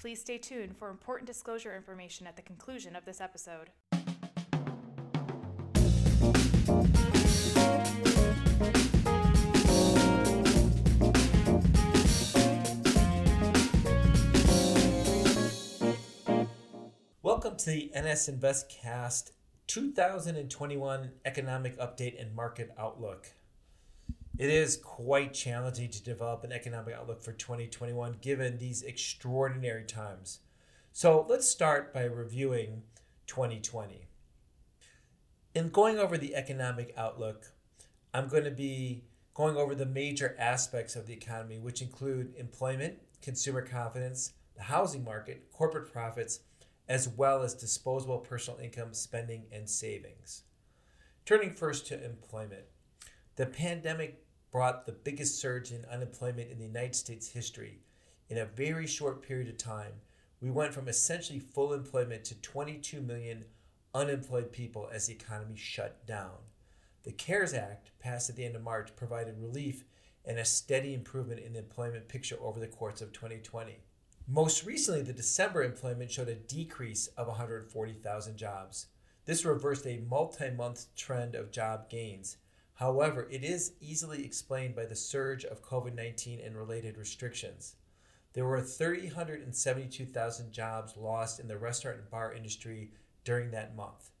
Please stay tuned for important disclosure information at the conclusion of this episode. Welcome to the NS InvestCast 2021 Economic Update and Market Outlook. It is quite challenging to develop an economic outlook for 2021 given these extraordinary times. So let's start by reviewing 2020. In going over the economic outlook, I'm going to be going over the major aspects of the economy, which include employment, consumer confidence, the housing market, corporate profits, as well as disposable personal income, spending, and savings. Turning first to employment. The pandemic brought the biggest surge in unemployment in the United States history. In a very short period of time, we went from essentially full employment to 22 million unemployed people as the economy shut down. The CARES Act, passed at the end of March, provided relief and a steady improvement in the employment picture over the course of 2020. Most recently, the December employment showed a decrease of 140,000 jobs. This reversed a multi month trend of job gains. However, it is easily explained by the surge of COVID 19 and related restrictions. There were 372,000 jobs lost in the restaurant and bar industry during that month.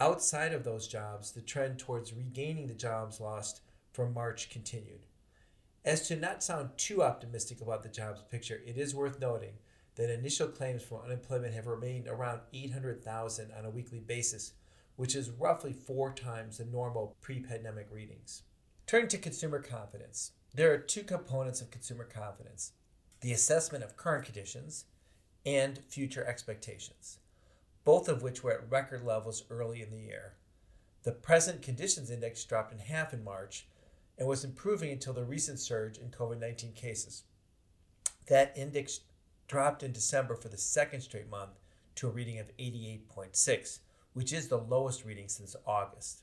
Outside of those jobs, the trend towards regaining the jobs lost from March continued. As to not sound too optimistic about the jobs picture, it is worth noting that initial claims for unemployment have remained around 800,000 on a weekly basis, which is roughly four times the normal pre pandemic readings. Turning to consumer confidence, there are two components of consumer confidence the assessment of current conditions and future expectations, both of which were at record levels early in the year. The present conditions index dropped in half in March and was improving until the recent surge in COVID 19 cases. That index dropped in December for the second straight month to a reading of 88.6, which is the lowest reading since August.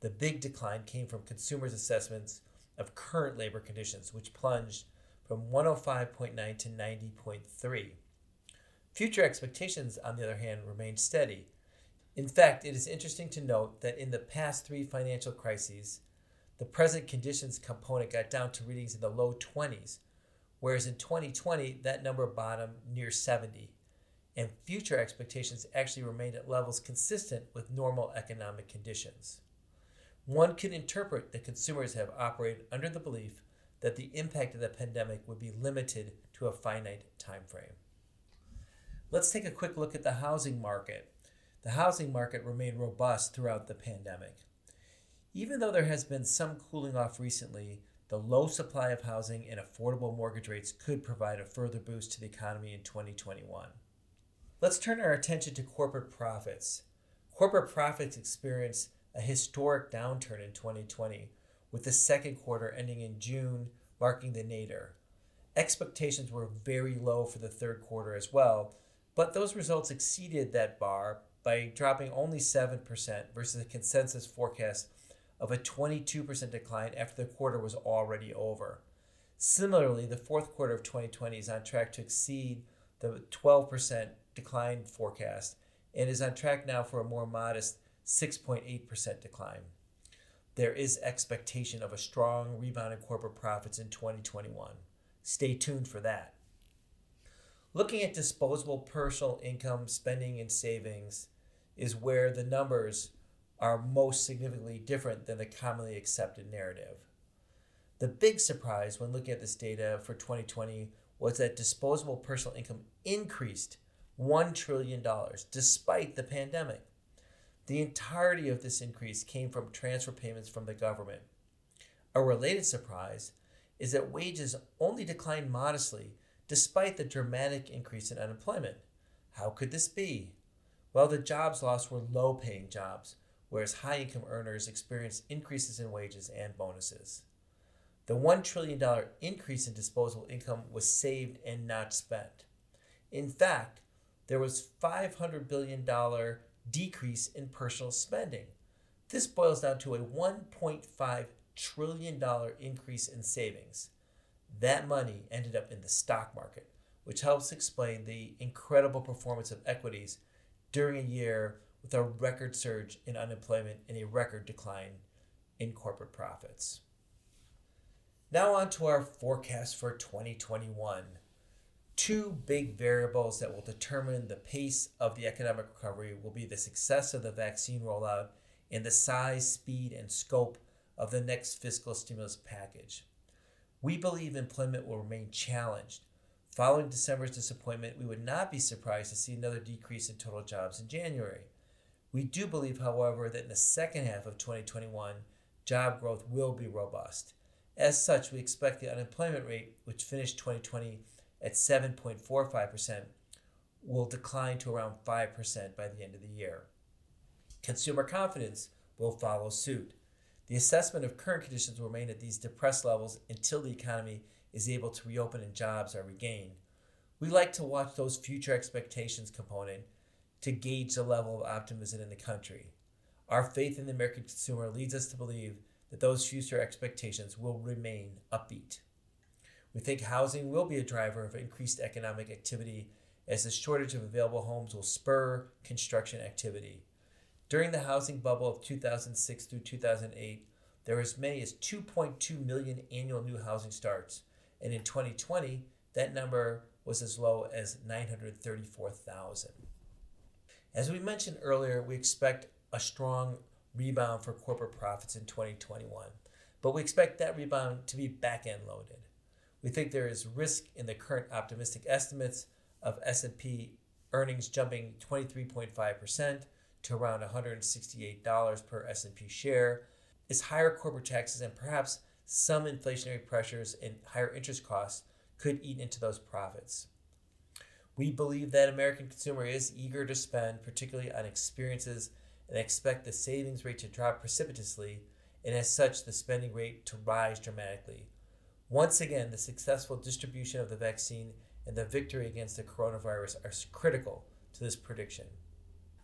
The big decline came from consumers' assessments of current labor conditions, which plunged from 105.9 to 90.3. Future expectations, on the other hand, remained steady. In fact, it is interesting to note that in the past three financial crises, the present conditions component got down to readings in the low 20s, whereas in 2020, that number bottomed near 70, and future expectations actually remained at levels consistent with normal economic conditions. One could interpret that consumers have operated under the belief that the impact of the pandemic would be limited to a finite time frame. Let's take a quick look at the housing market. The housing market remained robust throughout the pandemic. Even though there has been some cooling off recently, the low supply of housing and affordable mortgage rates could provide a further boost to the economy in 2021. Let's turn our attention to corporate profits. Corporate profits experienced a historic downturn in 2020, with the second quarter ending in June marking the nadir. Expectations were very low for the third quarter as well, but those results exceeded that bar by dropping only 7% versus a consensus forecast of a 22% decline after the quarter was already over. Similarly, the fourth quarter of 2020 is on track to exceed the 12% decline forecast and is on track now for a more modest 6.8% decline. There is expectation of a strong rebound in corporate profits in 2021. Stay tuned for that. Looking at disposable personal income, spending, and savings is where the numbers are most significantly different than the commonly accepted narrative. The big surprise when looking at this data for 2020 was that disposable personal income increased $1 trillion despite the pandemic. The entirety of this increase came from transfer payments from the government. A related surprise is that wages only declined modestly despite the dramatic increase in unemployment. How could this be? Well, the jobs lost were low paying jobs, whereas high income earners experienced increases in wages and bonuses. The $1 trillion increase in disposable income was saved and not spent. In fact, there was $500 billion decrease in personal spending. This boils down to a $1.5 trillion increase in savings. That money ended up in the stock market, which helps explain the incredible performance of equities during a year with a record surge in unemployment and a record decline in corporate profits. Now, on to our forecast for 2021. Two big variables that will determine the pace of the economic recovery will be the success of the vaccine rollout and the size, speed, and scope of the next fiscal stimulus package. We believe employment will remain challenged. Following December's disappointment, we would not be surprised to see another decrease in total jobs in January. We do believe, however, that in the second half of 2021, job growth will be robust. As such, we expect the unemployment rate, which finished 2020 at 7.45%, will decline to around 5% by the end of the year. Consumer confidence will follow suit. The assessment of current conditions will remain at these depressed levels until the economy is able to reopen and jobs are regained. We like to watch those future expectations component to gauge the level of optimism in the country. Our faith in the American consumer leads us to believe that those future expectations will remain upbeat. We think housing will be a driver of increased economic activity as the shortage of available homes will spur construction activity. During the housing bubble of 2006 through 2008, there were as many as 2.2 million annual new housing starts, and in 2020, that number was as low as 934,000. As we mentioned earlier, we expect a strong rebound for corporate profits in 2021, but we expect that rebound to be back end loaded. We think there is risk in the current optimistic estimates of S&P earnings jumping 23.5% to around $168 per S&P share as higher corporate taxes and perhaps some inflationary pressures and higher interest costs could eat into those profits. We believe that American consumer is eager to spend, particularly on experiences and expect the savings rate to drop precipitously, and as such, the spending rate to rise dramatically. Once again, the successful distribution of the vaccine and the victory against the coronavirus are critical to this prediction.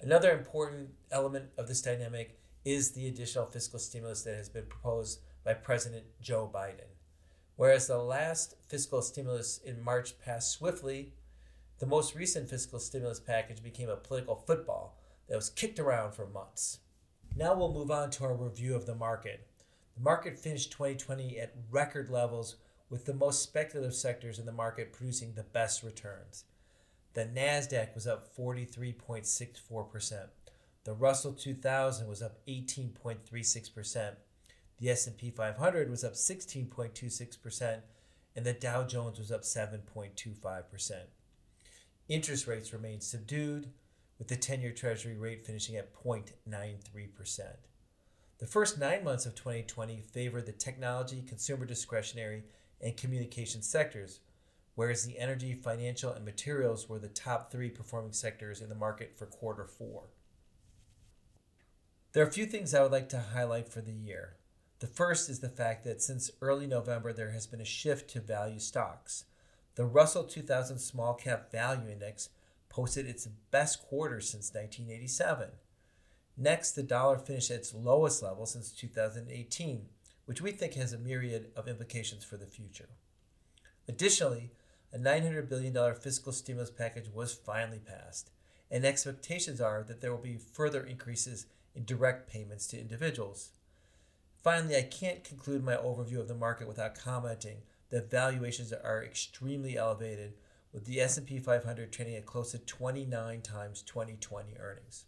Another important element of this dynamic is the additional fiscal stimulus that has been proposed by President Joe Biden. Whereas the last fiscal stimulus in March passed swiftly, the most recent fiscal stimulus package became a political football that was kicked around for months. Now we'll move on to our review of the market. The market finished 2020 at record levels with the most speculative sectors in the market producing the best returns. The Nasdaq was up 43.64%. The Russell 2000 was up 18.36%. The S&P 500 was up 16.26% and the Dow Jones was up 7.25%. Interest rates remained subdued with the 10 year Treasury rate finishing at 0.93%. The first nine months of 2020 favored the technology, consumer discretionary, and communication sectors, whereas the energy, financial, and materials were the top three performing sectors in the market for quarter four. There are a few things I would like to highlight for the year. The first is the fact that since early November, there has been a shift to value stocks. The Russell 2000 Small Cap Value Index posted its best quarter since 1987. Next, the dollar finished at its lowest level since 2018, which we think has a myriad of implications for the future. Additionally, a $900 billion fiscal stimulus package was finally passed, and expectations are that there will be further increases in direct payments to individuals. Finally, I can't conclude my overview of the market without commenting that valuations are extremely elevated with the S&P 500 trading at close to 29 times 2020 earnings.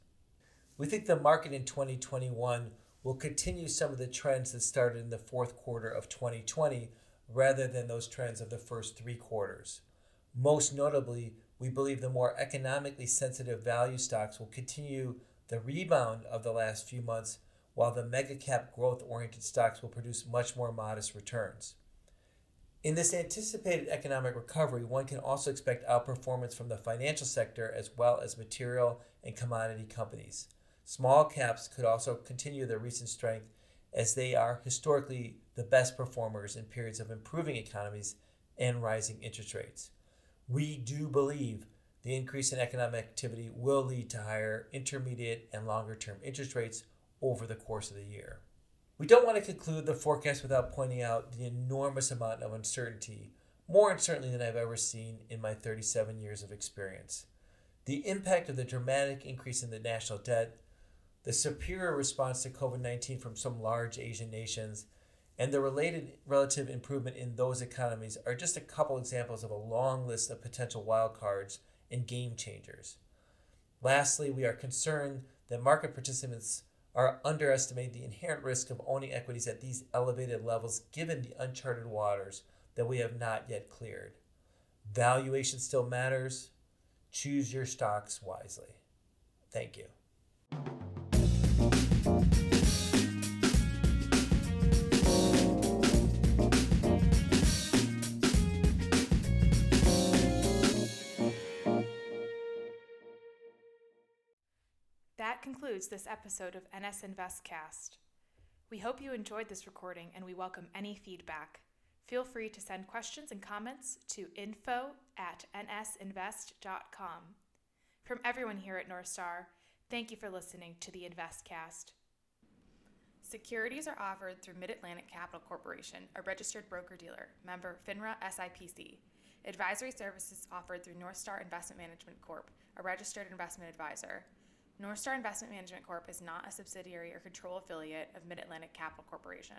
We think the market in 2021 will continue some of the trends that started in the fourth quarter of 2020 rather than those trends of the first three quarters. Most notably, we believe the more economically sensitive value stocks will continue the rebound of the last few months, while the mega cap growth oriented stocks will produce much more modest returns. In this anticipated economic recovery, one can also expect outperformance from the financial sector as well as material and commodity companies. Small caps could also continue their recent strength as they are historically the best performers in periods of improving economies and rising interest rates. We do believe the increase in economic activity will lead to higher intermediate and longer term interest rates over the course of the year. We don't want to conclude the forecast without pointing out the enormous amount of uncertainty, more uncertainty than I've ever seen in my 37 years of experience. The impact of the dramatic increase in the national debt, the superior response to COVID 19 from some large Asian nations, and the related relative improvement in those economies are just a couple examples of a long list of potential wildcards and game changers. Lastly, we are concerned that market participants are underestimating the inherent risk of owning equities at these elevated levels given the uncharted waters that we have not yet cleared. Valuation still matters. Choose your stocks wisely. Thank you. That concludes this episode of NS InvestCast. We hope you enjoyed this recording and we welcome any feedback. Feel free to send questions and comments to info at nsinvest.com. From everyone here at North Star, thank you for listening to the InvestCast. Securities are offered through Mid Atlantic Capital Corporation, a registered broker dealer, member FINRA SIPC. Advisory services offered through North Star Investment Management Corp., a registered investment advisor. North Star Investment Management Corp. is not a subsidiary or control affiliate of Mid Atlantic Capital Corporation.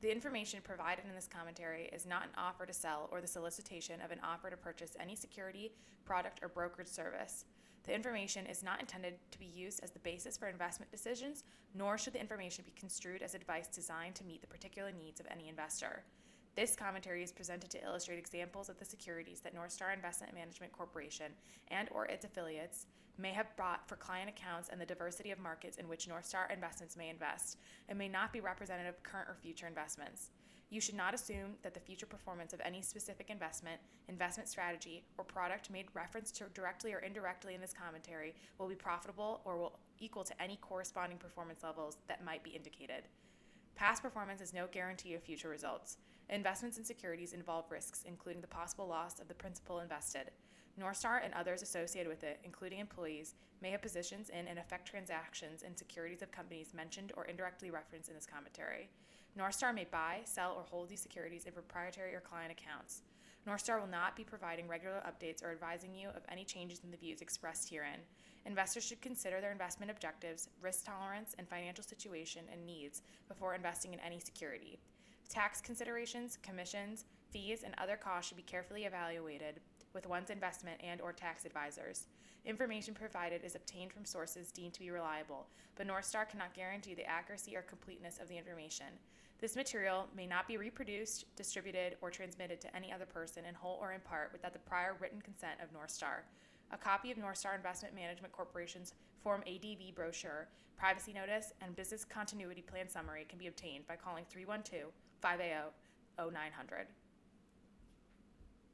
The information provided in this commentary is not an offer to sell or the solicitation of an offer to purchase any security, product, or brokerage service. The information is not intended to be used as the basis for investment decisions, nor should the information be construed as advice designed to meet the particular needs of any investor. This commentary is presented to illustrate examples of the securities that North Star Investment Management Corporation and or its affiliates may have bought for client accounts and the diversity of markets in which North Star Investments may invest, and may not be representative of current or future investments. You should not assume that the future performance of any specific investment, investment strategy, or product made reference to directly or indirectly in this commentary will be profitable or will equal to any corresponding performance levels that might be indicated. Past performance is no guarantee of future results. Investments in securities involve risks, including the possible loss of the principal invested. Northstar and others associated with it, including employees, may have positions in and affect transactions in securities of companies mentioned or indirectly referenced in this commentary. Northstar may buy, sell, or hold these securities in proprietary or client accounts. Northstar will not be providing regular updates or advising you of any changes in the views expressed herein. Investors should consider their investment objectives, risk tolerance, and financial situation and needs before investing in any security. Tax considerations, commissions, fees, and other costs should be carefully evaluated with one's investment and or tax advisors. Information provided is obtained from sources deemed to be reliable, but Northstar cannot guarantee the accuracy or completeness of the information. This material may not be reproduced, distributed, or transmitted to any other person in whole or in part without the prior written consent of Northstar. A copy of Northstar Investment Management Corporation's Form ADV brochure, privacy notice, and business continuity plan summary can be obtained by calling 312 580 0900.